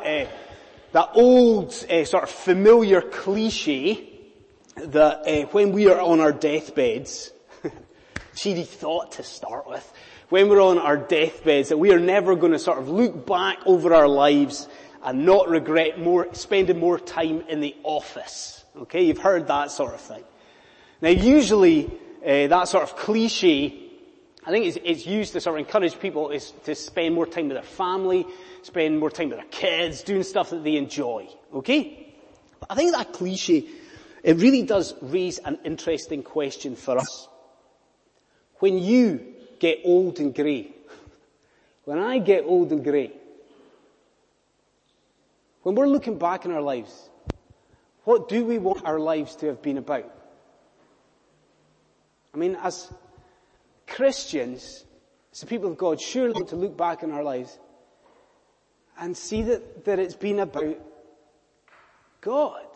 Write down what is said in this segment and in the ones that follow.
uh, that old uh, sort of familiar cliche that uh, when we are on our deathbeds, cheery thought to start with, when we're on our deathbeds that we are never going to sort of look back over our lives and not regret more, spending more time in the office. Okay, you've heard that sort of thing. Now usually, that sort of cliche, I think it's, it's, used to sort of encourage people is to spend more time with their family, spend more time with their kids, doing stuff that they enjoy. Okay? But I think that cliche, it really does raise an interesting question for us. When you get old and grey, when I get old and grey, when we're looking back in our lives, what do we want our lives to have been about? I mean, as Christians, as the people of God, surely want to look back in our lives and see that, that it's been about God.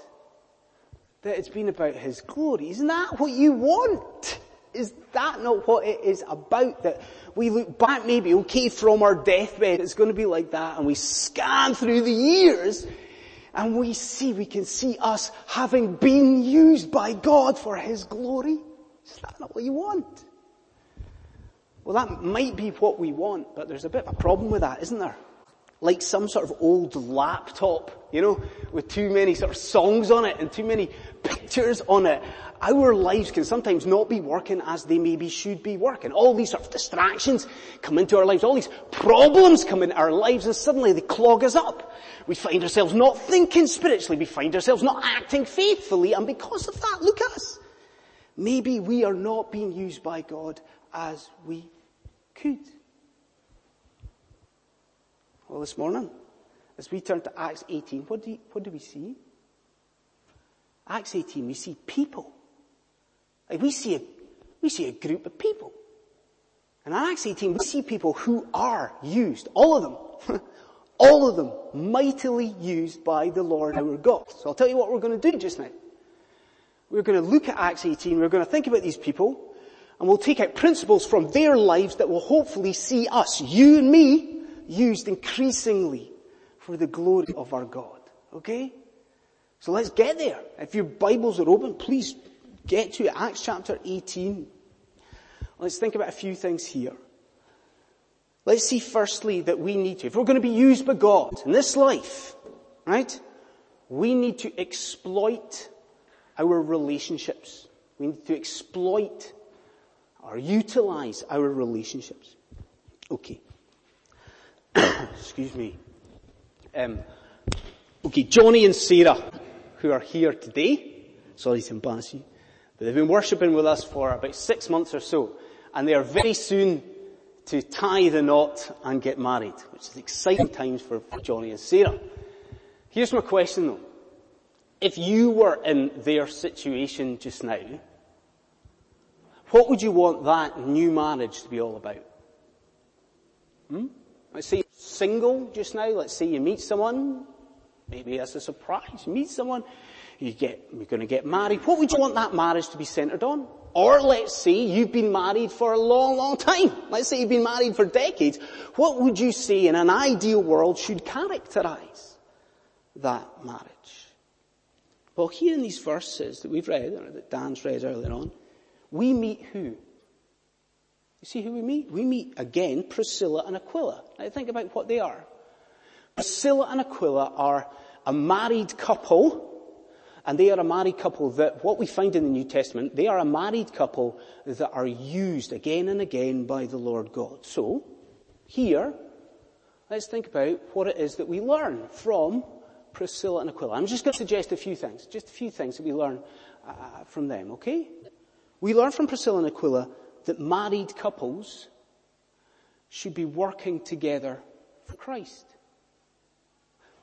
That it's been about His glory. Isn't that what you want? Is that not what it is about? That we look back maybe, okay, from our deathbed, it's going to be like that, and we scan through the years, and we see, we can see us having been used by God for His glory. Is that not what you want? Well, that might be what we want, but there's a bit of a problem with that, isn't there? Like some sort of old laptop, you know, with too many sort of songs on it and too many pictures on it. Our lives can sometimes not be working as they maybe should be working. All these sort of distractions come into our lives, all these problems come into our lives and suddenly they clog us up. We find ourselves not thinking spiritually, we find ourselves not acting faithfully, and because of that, look at us. Maybe we are not being used by God as we could. Well, this morning, as we turn to Acts 18, what do, you, what do we see? Acts 18, we see people. Like we see a, we see a group of people. And in Acts 18, we see people who are used, all of them, all of them, mightily used by the Lord our God. So I'll tell you what we're going to do just now. We're going to look at Acts 18, we're going to think about these people, and we'll take out principles from their lives that will hopefully see us, you and me, used increasingly for the glory of our God. Okay? So let's get there. If your Bibles are open, please get to. Acts chapter 18. Let's think about a few things here. Let's see firstly that we need to, if we're going to be used by God in this life, right? We need to exploit our relationships. We need to exploit or utilize our relationships. Okay. Excuse me. Um, okay, Johnny and Sarah, who are here today, sorry to embarrass you, but they've been worshipping with us for about six months or so, and they are very soon to tie the knot and get married, which is exciting times for Johnny and Sarah. Here's my question though. If you were in their situation just now, what would you want that new marriage to be all about? Hmm? Let's say you're single just now. Let's say you meet someone. Maybe as a surprise. You meet someone. You get, you're going to get married. What would you want that marriage to be centered on? Or let's say you've been married for a long, long time. Let's say you've been married for decades. What would you say in an ideal world should characterize that marriage? Well, here in these verses that we've read, or that Dan's read earlier on, we meet who? You see who we meet? We meet again Priscilla and Aquila. Now think about what they are. Priscilla and Aquila are a married couple, and they are a married couple that, what we find in the New Testament, they are a married couple that are used again and again by the Lord God. So, here, let's think about what it is that we learn from Priscilla and Aquila. I'm just going to suggest a few things, just a few things that we learn uh, from them, okay? We learn from Priscilla and Aquila that married couples should be working together for Christ.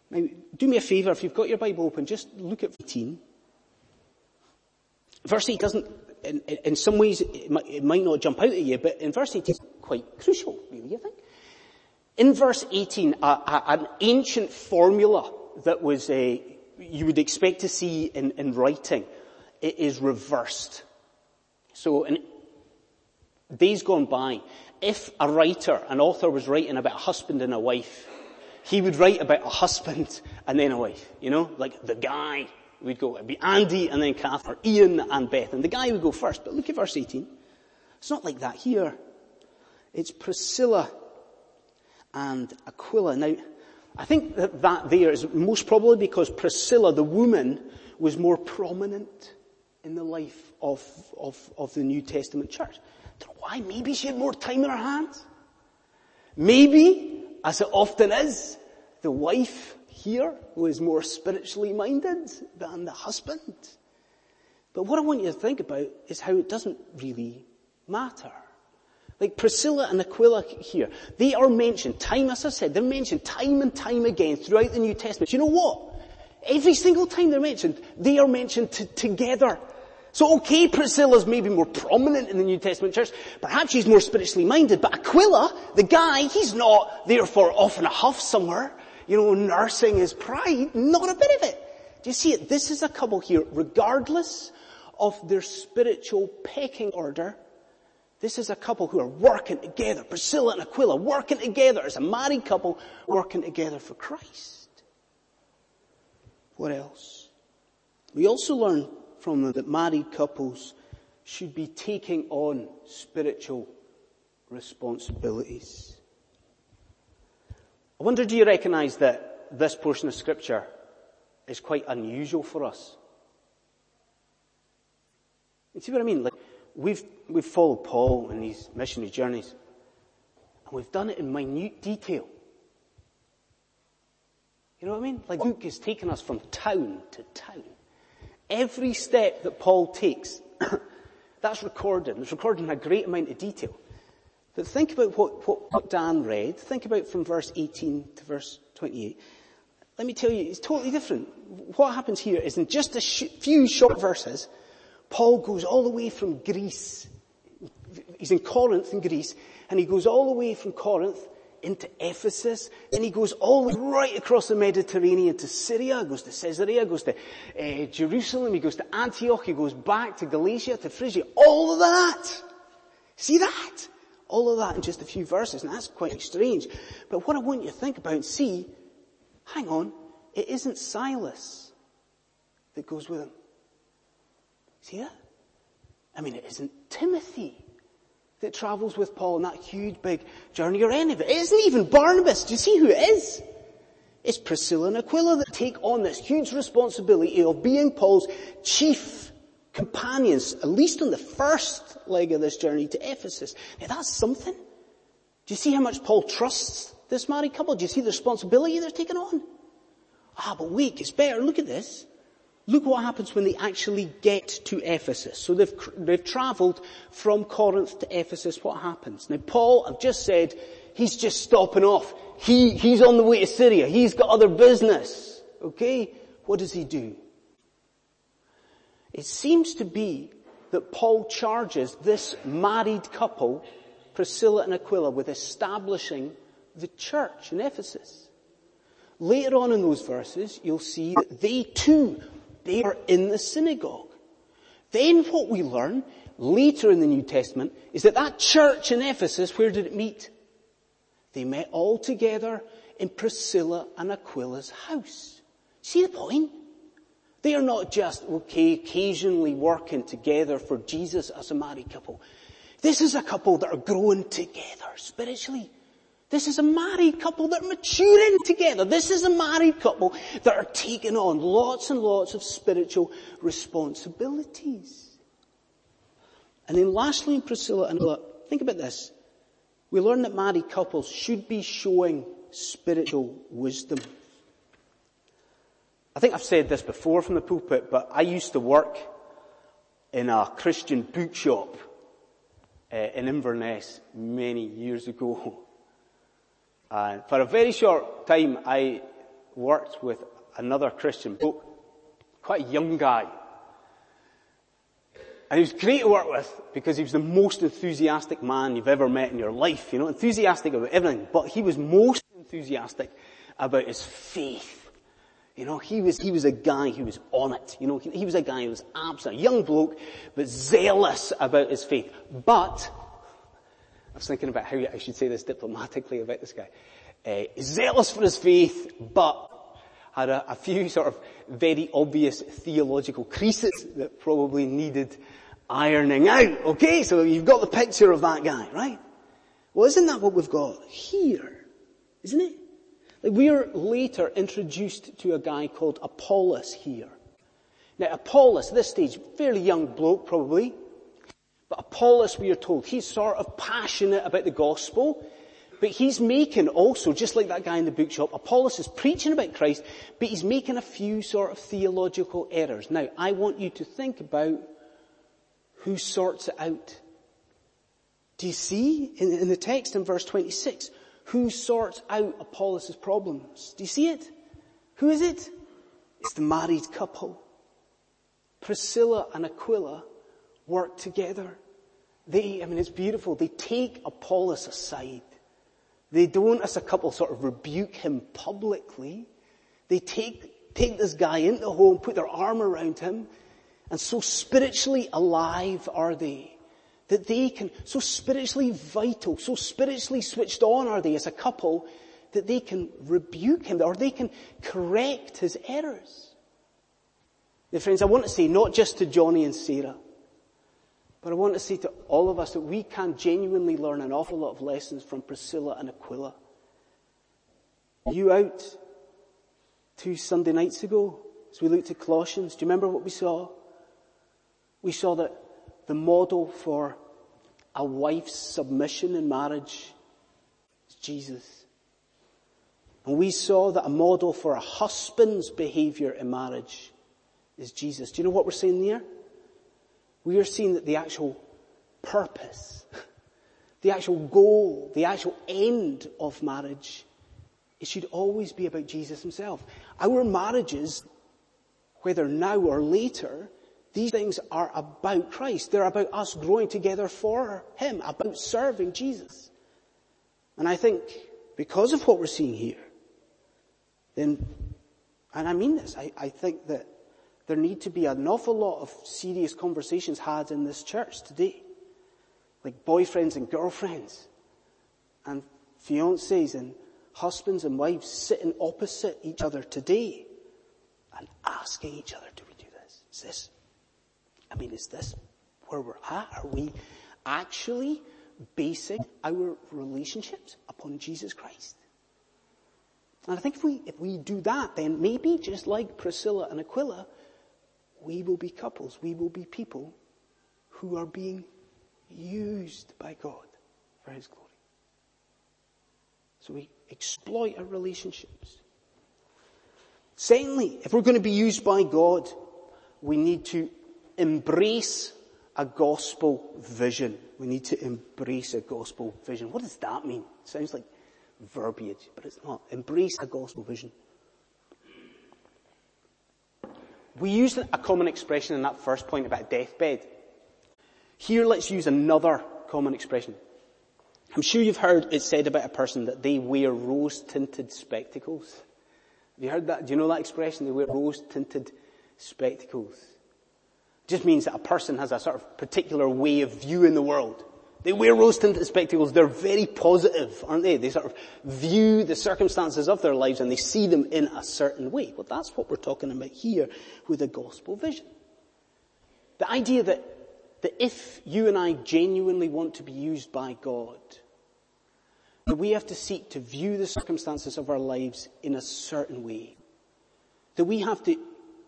Now, do me a favour, if you've got your Bible open, just look at 18. Verse 8 doesn't, in, in some ways, it might, it might, not jump out at you, but in verse 18 it's quite crucial, really, I think. In verse 18, a, a, an ancient formula that was a, you would expect to see in, in writing, it is reversed. So in days gone by, if a writer, an author was writing about a husband and a wife he would write about a husband and then a wife, you know, like the guy would go, it'd be Andy and then Kath, or Ian and Beth, and the guy would go first. But look at verse 18. It's not like that here. It's Priscilla and Aquila. Now, I think that that there is most probably because Priscilla, the woman, was more prominent in the life of, of, of the New Testament church. Why. Maybe she had more time in her hands. Maybe, as it often is, the wife here was more spiritually minded than the husband. But what I want you to think about is how it doesn't really matter. Like Priscilla and Aquila here, they are mentioned, time as I said, they're mentioned time and time again throughout the New Testament. You know what? Every single time they're mentioned, they are mentioned t- together. So okay, Priscilla's maybe more prominent in the New Testament church. Perhaps she's more spiritually minded, but Aquila, the guy, he's not therefore off in a huff somewhere, you know, nursing his pride. Not a bit of it. Do you see it? This is a couple here, regardless of their spiritual pecking order, this is a couple who are working together. Priscilla and Aquila working together as a married couple working together for Christ. What else? We also learn from them that married couples should be taking on spiritual responsibilities. I wonder, do you recognize that this portion of scripture is quite unusual for us? You see what I mean? Like, we've, we've followed Paul in these missionary journeys, and we've done it in minute detail. You know what I mean? Like Luke has taken us from town to town. Every step that Paul takes, that's recorded. It's recorded in a great amount of detail. But think about what, what, what Dan read. Think about from verse 18 to verse 28. Let me tell you, it's totally different. What happens here is in just a sh- few short verses, Paul goes all the way from Greece. He's in Corinth in Greece, and he goes all the way from Corinth into Ephesus, and he goes all the way right across the Mediterranean to Syria, goes to Caesarea, goes to uh, Jerusalem, he goes to Antioch, he goes back to Galatia, to Phrygia, all of that. See that? All of that in just a few verses, and that's quite strange. But what I want you to think about and see, hang on, it isn't Silas that goes with him. See that? I mean, it isn't Timothy that travels with Paul on that huge big journey or any of it. It isn't even Barnabas. Do you see who it is? It's Priscilla and Aquila that take on this huge responsibility of being Paul's chief companions, at least on the first leg of this journey to Ephesus. Now that's something. Do you see how much Paul trusts this married couple? Do you see the responsibility they're taking on? Ah, but wait, it's better. Look at this. Look what happens when they actually get to Ephesus. So they've, they've traveled from Corinth to Ephesus. What happens? Now Paul, I've just said, he's just stopping off. He, he's on the way to Syria. He's got other business. Okay? What does he do? It seems to be that Paul charges this married couple, Priscilla and Aquila, with establishing the church in Ephesus. Later on in those verses, you'll see that they too they are in the synagogue. Then what we learn later in the New Testament is that that church in Ephesus, where did it meet? They met all together in Priscilla and Aquila's house. See the point? They are not just, okay, occasionally working together for Jesus as a married couple. This is a couple that are growing together spiritually. This is a married couple that are maturing together. This is a married couple that are taking on lots and lots of spiritual responsibilities. And then lastly in Priscilla and Aquila, think about this. We learn that married couples should be showing spiritual wisdom. I think I've said this before from the pulpit, but I used to work in a Christian bookshop uh, in Inverness many years ago. And for a very short time, I worked with another Christian bloke, quite a young guy. And he was great to work with because he was the most enthusiastic man you've ever met in your life. You know, enthusiastic about everything, but he was most enthusiastic about his faith. You know, he was, he was a guy who was on it. You know, he, he was a guy who was absolutely, young bloke, but zealous about his faith. But, I was thinking about how I should say this diplomatically about this guy. uh, zealous for his faith, but had a, a few sort of very obvious theological creases that probably needed ironing out. Okay, so you've got the picture of that guy, right? Well, isn't that what we've got here? Isn't it? Like we're later introduced to a guy called Apollos here. Now Apollos, this stage, fairly young bloke probably, but Apollos, we are told, he's sort of passionate about the gospel, but he's making also, just like that guy in the bookshop, Apollos is preaching about Christ, but he's making a few sort of theological errors. Now, I want you to think about who sorts it out. Do you see in, in the text in verse 26? Who sorts out Apollos' problems? Do you see it? Who is it? It's the married couple. Priscilla and Aquila work together. They, I mean, it's beautiful. They take Apollos aside. They don't, as a couple, sort of rebuke him publicly. They take, take this guy into the home, put their arm around him, and so spiritually alive are they that they can, so spiritually vital, so spiritually switched on are they as a couple that they can rebuke him or they can correct his errors. Now friends, I want to say not just to Johnny and Sarah, but I want to say to all of us that we can genuinely learn an awful lot of lessons from Priscilla and Aquila. You out two Sunday nights ago as we looked at Colossians, do you remember what we saw? We saw that the model for a wife's submission in marriage is Jesus. And we saw that a model for a husband's behavior in marriage is Jesus. Do you know what we're saying there? We are seeing that the actual purpose, the actual goal, the actual end of marriage, it should always be about Jesus himself. Our marriages, whether now or later, these things are about Christ. They're about us growing together for Him, about serving Jesus. And I think because of what we're seeing here, then, and I mean this, I, I think that there need to be an awful lot of serious conversations had in this church today. Like boyfriends and girlfriends and fiancés and husbands and wives sitting opposite each other today and asking each other, do we do this? Is this I mean, is this where we're at? Are we actually basing our relationships upon Jesus Christ? And I think if we, if we do that, then maybe just like Priscilla and Aquila, we will be couples, we will be people who are being used by God for His glory. So we exploit our relationships. Secondly, if we're going to be used by God, we need to embrace a gospel vision. We need to embrace a gospel vision. What does that mean? It sounds like verbiage, but it's not. Embrace a gospel vision. We used a common expression in that first point about deathbed. Here let's use another common expression. I'm sure you've heard it said about a person that they wear rose tinted spectacles. Have you heard that? Do you know that expression? They wear rose tinted spectacles It just means that a person has a sort of particular way of viewing the world. They wear rose-tinted spectacles. They're very positive, aren't they? They sort of view the circumstances of their lives and they see them in a certain way. Well, that's what we're talking about here with the gospel vision. The idea that, that if you and I genuinely want to be used by God, that we have to seek to view the circumstances of our lives in a certain way. That we have to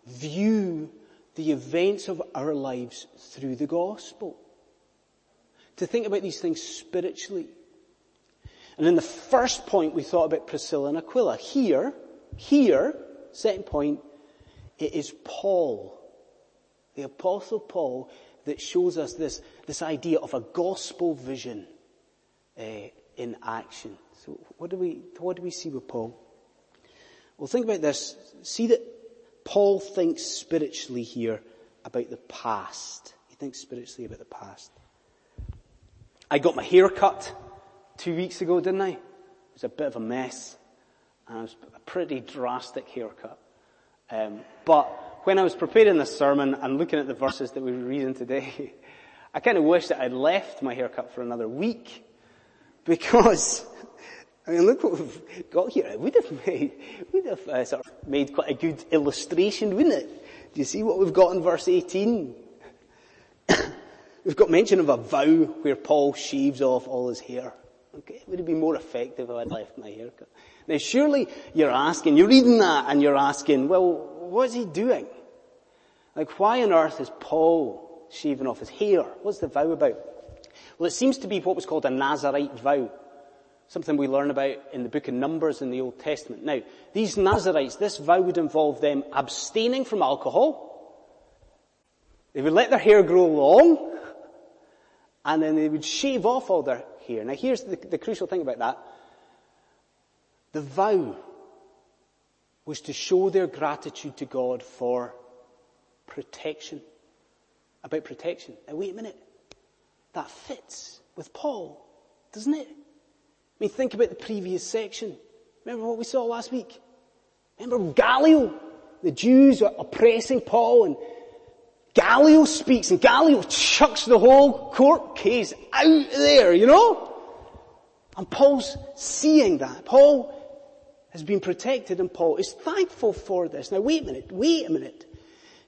view the events of our lives through the gospel. To think about these things spiritually. And in the first point we thought about Priscilla and Aquila. Here, here, second point, it is Paul, the apostle Paul, that shows us this, this idea of a gospel vision uh, in action. So what do we, what do we see with Paul? Well think about this. See that Paul thinks spiritually here about the past. He thinks spiritually about the past. I got my hair cut two weeks ago, didn't I? It was a bit of a mess. And it was a pretty drastic haircut. Um, but when I was preparing this sermon and looking at the verses that we were reading today, I kind of wish that I'd left my haircut for another week because I mean, look what we've got here. It would have made, would have uh, sort of made quite a good illustration, wouldn't it? Do you see what we've got in verse 18? We've got mention of a vow where Paul shaves off all his hair. Okay, it would have been more effective if I'd left my haircut. Now surely you're asking, you're reading that and you're asking, well, what's he doing? Like why on earth is Paul shaving off his hair? What's the vow about? Well, it seems to be what was called a Nazarite vow. Something we learn about in the book of Numbers in the Old Testament. Now, these Nazarites, this vow would involve them abstaining from alcohol. They would let their hair grow long, and then they would shave off all their hair. Now here's the, the crucial thing about that. The vow was to show their gratitude to God for protection. About protection. Now wait a minute. That fits with Paul, doesn't it? I mean, think about the previous section. Remember what we saw last week? Remember Gallio? The Jews are oppressing Paul and Gallio speaks and Gallio chucks the whole court case out there, you know? And Paul's seeing that. Paul has been protected and Paul is thankful for this. Now wait a minute, wait a minute.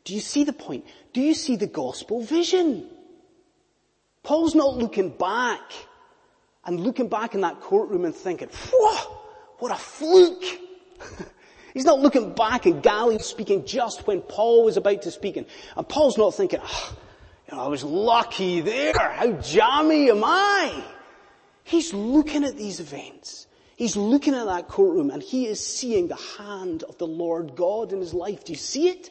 Do you see the point? Do you see the gospel vision? Paul's not looking back and looking back in that courtroom and thinking, whoa, what a fluke. He's not looking back and Gallio speaking just when Paul was about to speak. And, and Paul's not thinking, oh, you know, I was lucky there. How jammy am I? He's looking at these events. He's looking at that courtroom and he is seeing the hand of the Lord God in his life. Do you see it?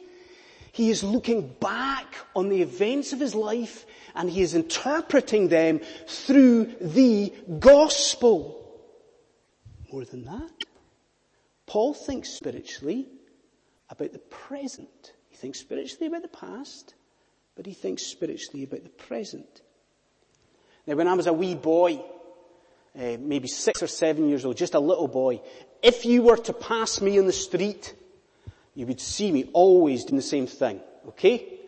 He is looking back on the events of his life and he is interpreting them through the gospel. More than that, Paul thinks spiritually about the present. He thinks spiritually about the past, but he thinks spiritually about the present. Now when I was a wee boy, uh, maybe six or seven years old, just a little boy, if you were to pass me in the street, you would see me always doing the same thing, okay?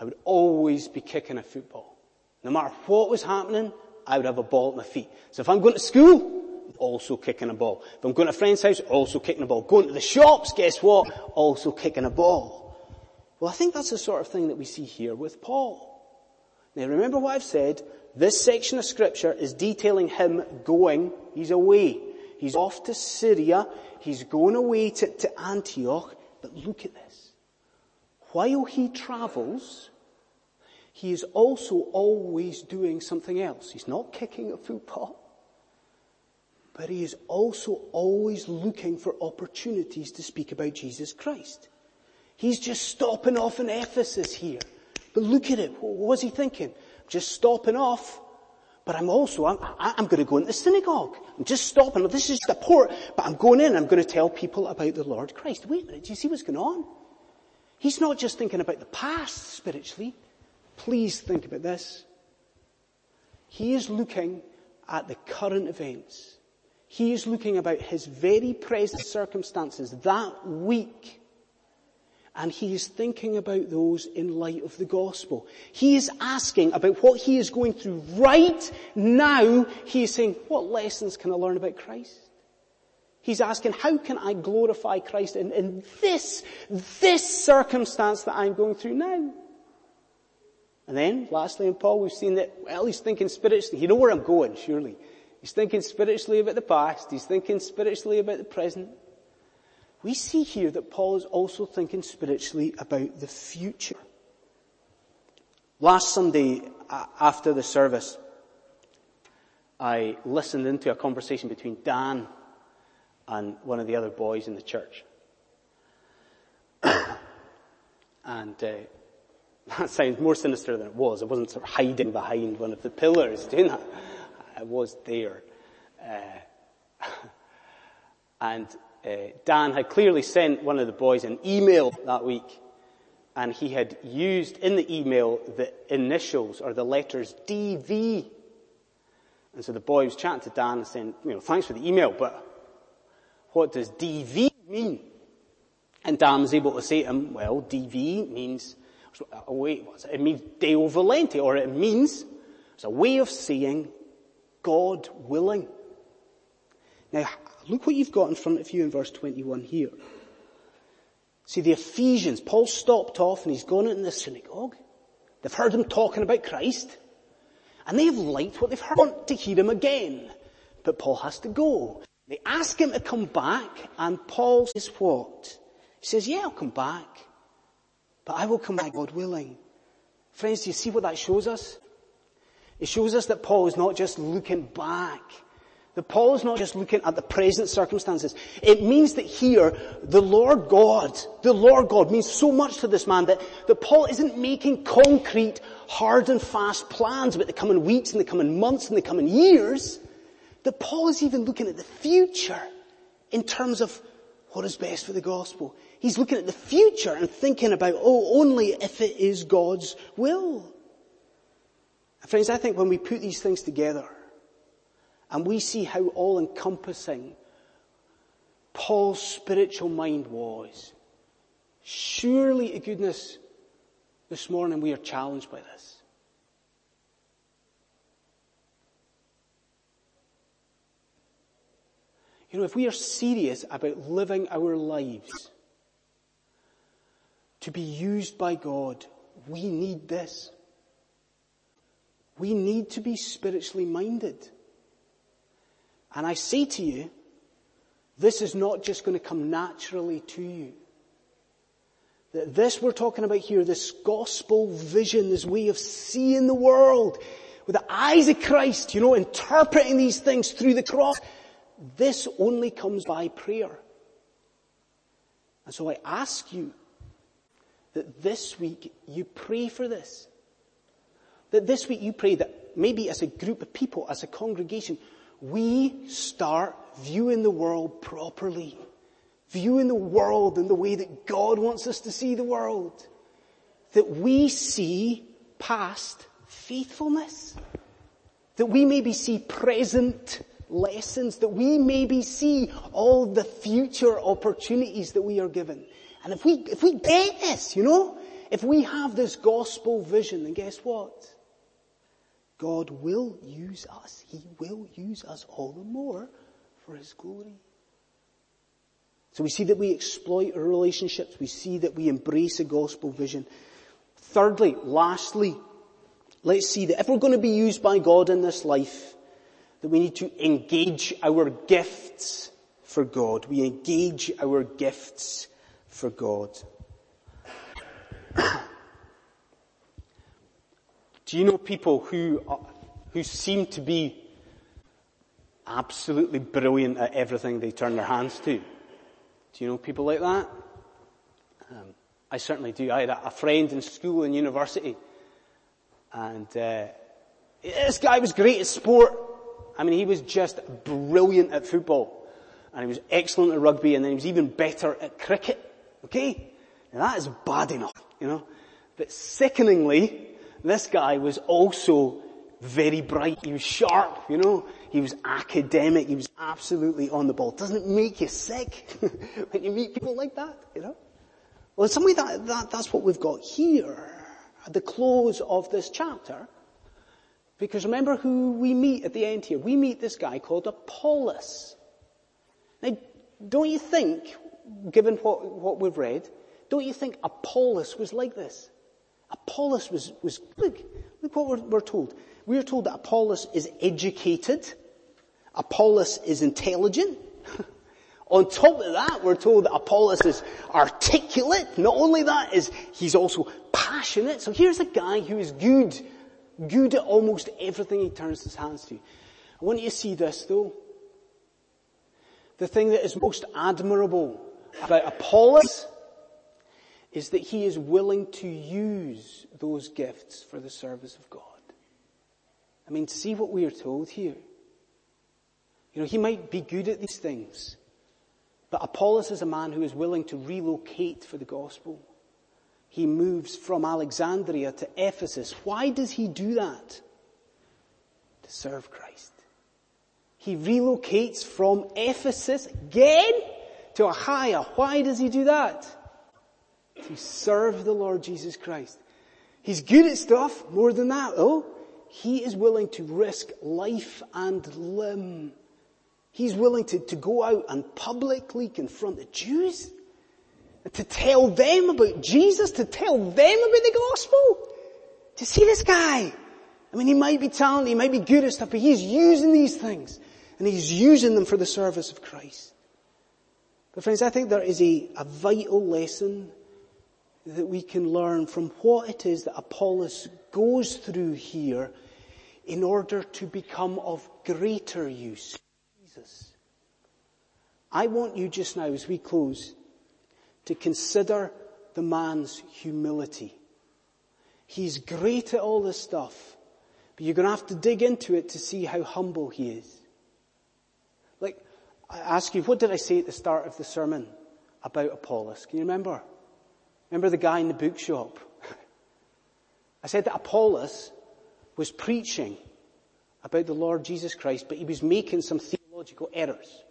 I would always be kicking a football. No matter what was happening, I would have a ball at my feet. So if I'm going to school, also kicking a ball. If I'm going to a friend's house, also kicking a ball. Going to the shops, guess what? Also kicking a ball. Well, I think that's the sort of thing that we see here with Paul. Now remember what I've said, this section of scripture is detailing him going, he's away. He's off to Syria, he's going away to, to Antioch, but look at this. While he travels, he is also always doing something else. He's not kicking a football, but he is also always looking for opportunities to speak about Jesus Christ. He's just stopping off in Ephesus here. But look at it. What was he thinking? Just stopping off. But I'm also, I'm, I'm going to go into the synagogue. I'm just stopping. This is the port, but I'm going in. I'm going to tell people about the Lord Christ. Wait a minute. Do you see what's going on? He's not just thinking about the past spiritually. Please think about this. He is looking at the current events. He is looking about his very present circumstances that week. And he is thinking about those in light of the gospel. He is asking about what he is going through right now. He is saying, what lessons can I learn about Christ? He's asking, how can I glorify Christ in, in this, this circumstance that I'm going through now? And then, lastly in Paul, we've seen that, well, he's thinking spiritually. You know where I'm going, surely. He's thinking spiritually about the past. He's thinking spiritually about the present. We see here that Paul is also thinking spiritually about the future. Last Sunday, after the service, I listened into a conversation between Dan and one of the other boys in the church. and uh, that sounds more sinister than it was. I wasn't sort of hiding behind one of the pillars doing that. I was there. Uh, and uh, Dan had clearly sent one of the boys an email that week and he had used in the email the initials or the letters DV. And so the boy was chatting to Dan and saying, you know, thanks for the email, but what does DV mean? And Dan was able to say to him, well, DV means, wait, it means Deo Volente, or it means, it's a way of saying God willing. Now, look what you've got in front of you in verse 21 here. See, the Ephesians, Paul stopped off and he's gone into the synagogue. They've heard him talking about Christ. And they've liked what they've heard. Want to hear him again. But Paul has to go. They ask him to come back and Paul says what? He says, yeah, I'll come back. But I will come back, God willing. Friends, do you see what that shows us? It shows us that Paul is not just looking back. That Paul is not just looking at the present circumstances. It means that here, the Lord God, the Lord God means so much to this man that, that Paul isn't making concrete, hard and fast plans about the coming weeks and the coming months and the coming years. That Paul is even looking at the future in terms of what is best for the gospel. He's looking at the future and thinking about, oh, only if it is God's will. Friends, I think when we put these things together and we see how all encompassing Paul's spiritual mind was, surely to goodness this morning we are challenged by this. You know, if we are serious about living our lives to be used by God, we need this. We need to be spiritually minded. And I say to you, this is not just going to come naturally to you. That this we're talking about here, this gospel vision, this way of seeing the world with the eyes of Christ, you know, interpreting these things through the cross, this only comes by prayer. And so I ask you, that this week you pray for this. That this week you pray that maybe as a group of people, as a congregation, we start viewing the world properly. Viewing the world in the way that God wants us to see the world. That we see past faithfulness. That we maybe see present lessons. That we maybe see all the future opportunities that we are given. And if we, if we get this, you know, if we have this gospel vision, then guess what? God will use us. He will use us all the more for His glory. So we see that we exploit our relationships. We see that we embrace a gospel vision. Thirdly, lastly, let's see that if we're going to be used by God in this life, that we need to engage our gifts for God. We engage our gifts for God. Do you know people who, who seem to be absolutely brilliant at everything they turn their hands to? Do you know people like that? Um, I certainly do. I had a, friend in school and university, and uh, this guy was great at sport. I mean, he was just brilliant at football, and he was excellent at rugby, and then he was even better at cricket. Okay? Now that is bad enough, you know. But sickeningly, this guy was also very bright. He was sharp, you know. He was academic. He was absolutely on the ball. Doesn't make you sick when you meet people like that, you know? Well, in some way that, that, that's what we've got here at the close of this chapter. Because remember who we meet at the end here. We meet this guy called Apollos. Now, don't you think given what, what we've read, don't you think Apollos was like this? Apollos was, was look, look what we're, we're told. We are told that Apollos is educated. Apollos is intelligent. On top of that, we're told that Apollos is articulate. Not only that, is he's also passionate. So here's a guy who is good, good at almost everything he turns his hands to. I want you to see this though. The thing that is most admirable about Apollos is that he is willing to use those gifts for the service of God. I mean, see what we are told here. You know, he might be good at these things, but Apollos is a man who is willing to relocate for the gospel. He moves from Alexandria to Ephesus. Why does he do that? To serve Christ. He relocates from Ephesus again to Achaia. Why does he do that? To serve the Lord Jesus Christ. He's good at stuff more than that though. He is willing to risk life and limb He's willing to, to go out and publicly confront the Jews, to tell them about Jesus, to tell them about the gospel. To see this guy. I mean, he might be talented, he might be good at stuff, but he's using these things. And he's using them for the service of Christ. But friends, I think there is a, a vital lesson that we can learn from what it is that Apollos goes through here in order to become of greater use. Jesus. I want you just now as we close to consider the man's humility. He's great at all this stuff, but you're going to have to dig into it to see how humble he is. Like, I ask you, what did I say at the start of the sermon about Apollos? Can you remember? Remember the guy in the bookshop? I said that Apollos was preaching about the Lord Jesus Christ, but he was making some theological errors.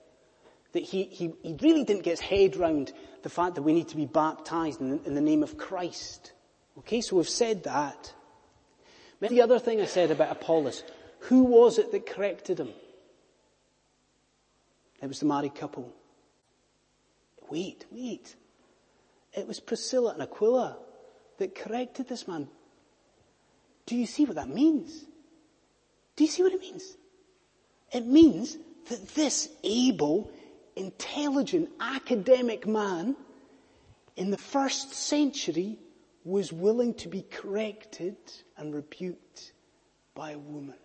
That he, he, he really didn't get his head round the fact that we need to be baptized in, in the name of Christ. Okay, so we've said that. the other thing I said about Apollos, who was it that corrected him? It was the married couple. Wait, wait. It was Priscilla and Aquila that corrected this man. Do you see what that means? Do you see what it means? It means that this able, intelligent, academic man in the first century was willing to be corrected and rebuked by a woman.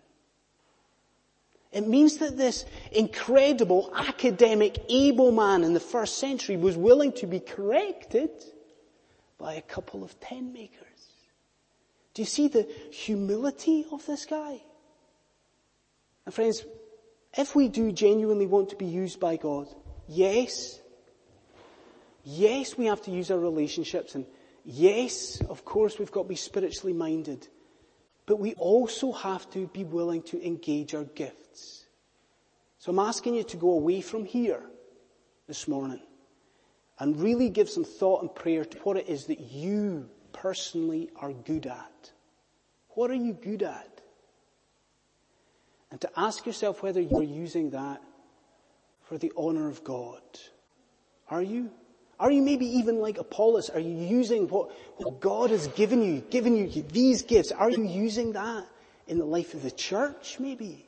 It means that this incredible academic able man in the first century was willing to be corrected by a couple of tent makers. Do you see the humility of this guy? And friends, if we do genuinely want to be used by God, yes, yes, we have to use our relationships and yes, of course, we've got to be spiritually minded, but we also have to be willing to engage our gifts. So I'm asking you to go away from here this morning and really give some thought and prayer to what it is that you personally are good at. What are you good at? And to ask yourself whether you're using that for the honor of God. Are you? Are you maybe even like Apollos? Are you using what, what God has given you, given you these gifts? Are you using that in the life of the church maybe?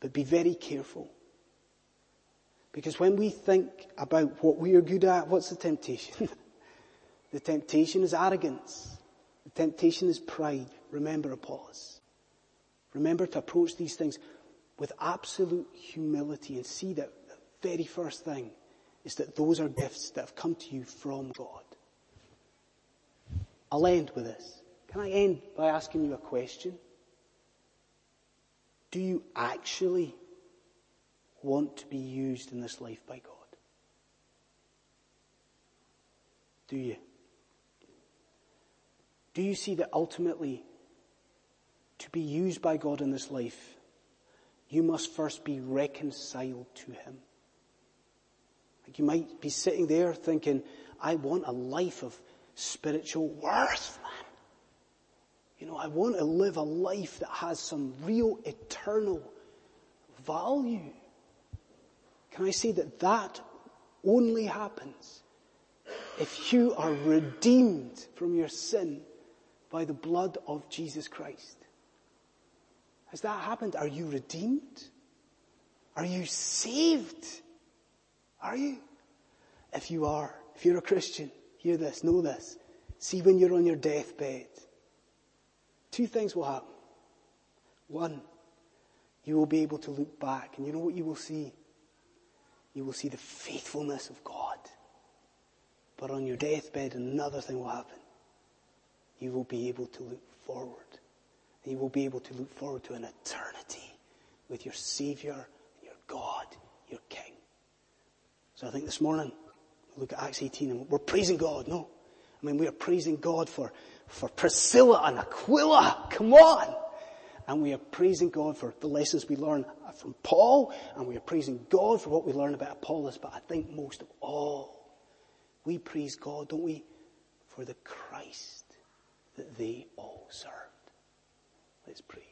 But be very careful. Because when we think about what we are good at, what's the temptation? the temptation is arrogance. The temptation is pride. Remember Apollos. Remember to approach these things with absolute humility and see that the very first thing is that those are gifts that have come to you from God. I'll end with this. Can I end by asking you a question? Do you actually want to be used in this life by God? Do you? Do you see that ultimately to be used by God in this life, you must first be reconciled to Him? You might be sitting there thinking, I want a life of spiritual worth, man. You know, I want to live a life that has some real eternal value. Can I say that that only happens if you are redeemed from your sin by the blood of Jesus Christ? Has that happened? Are you redeemed? Are you saved? Are you? If you are, if you're a Christian, hear this, know this. See when you're on your deathbed, two things will happen. One, you will be able to look back and you know what you will see? You will see the faithfulness of God. But on your deathbed, another thing will happen. You will be able to look forward. And you will be able to look forward to an eternity with your Savior, your God, your King. So I think this morning, look at Acts 18 and we're praising God, no? I mean, we are praising God for, for Priscilla and Aquila. Come on! And we are praising God for the lessons we learn from Paul, and we are praising God for what we learn about Apollos, but I think most of all, we praise God, don't we, for the Christ that they all served. Let's pray.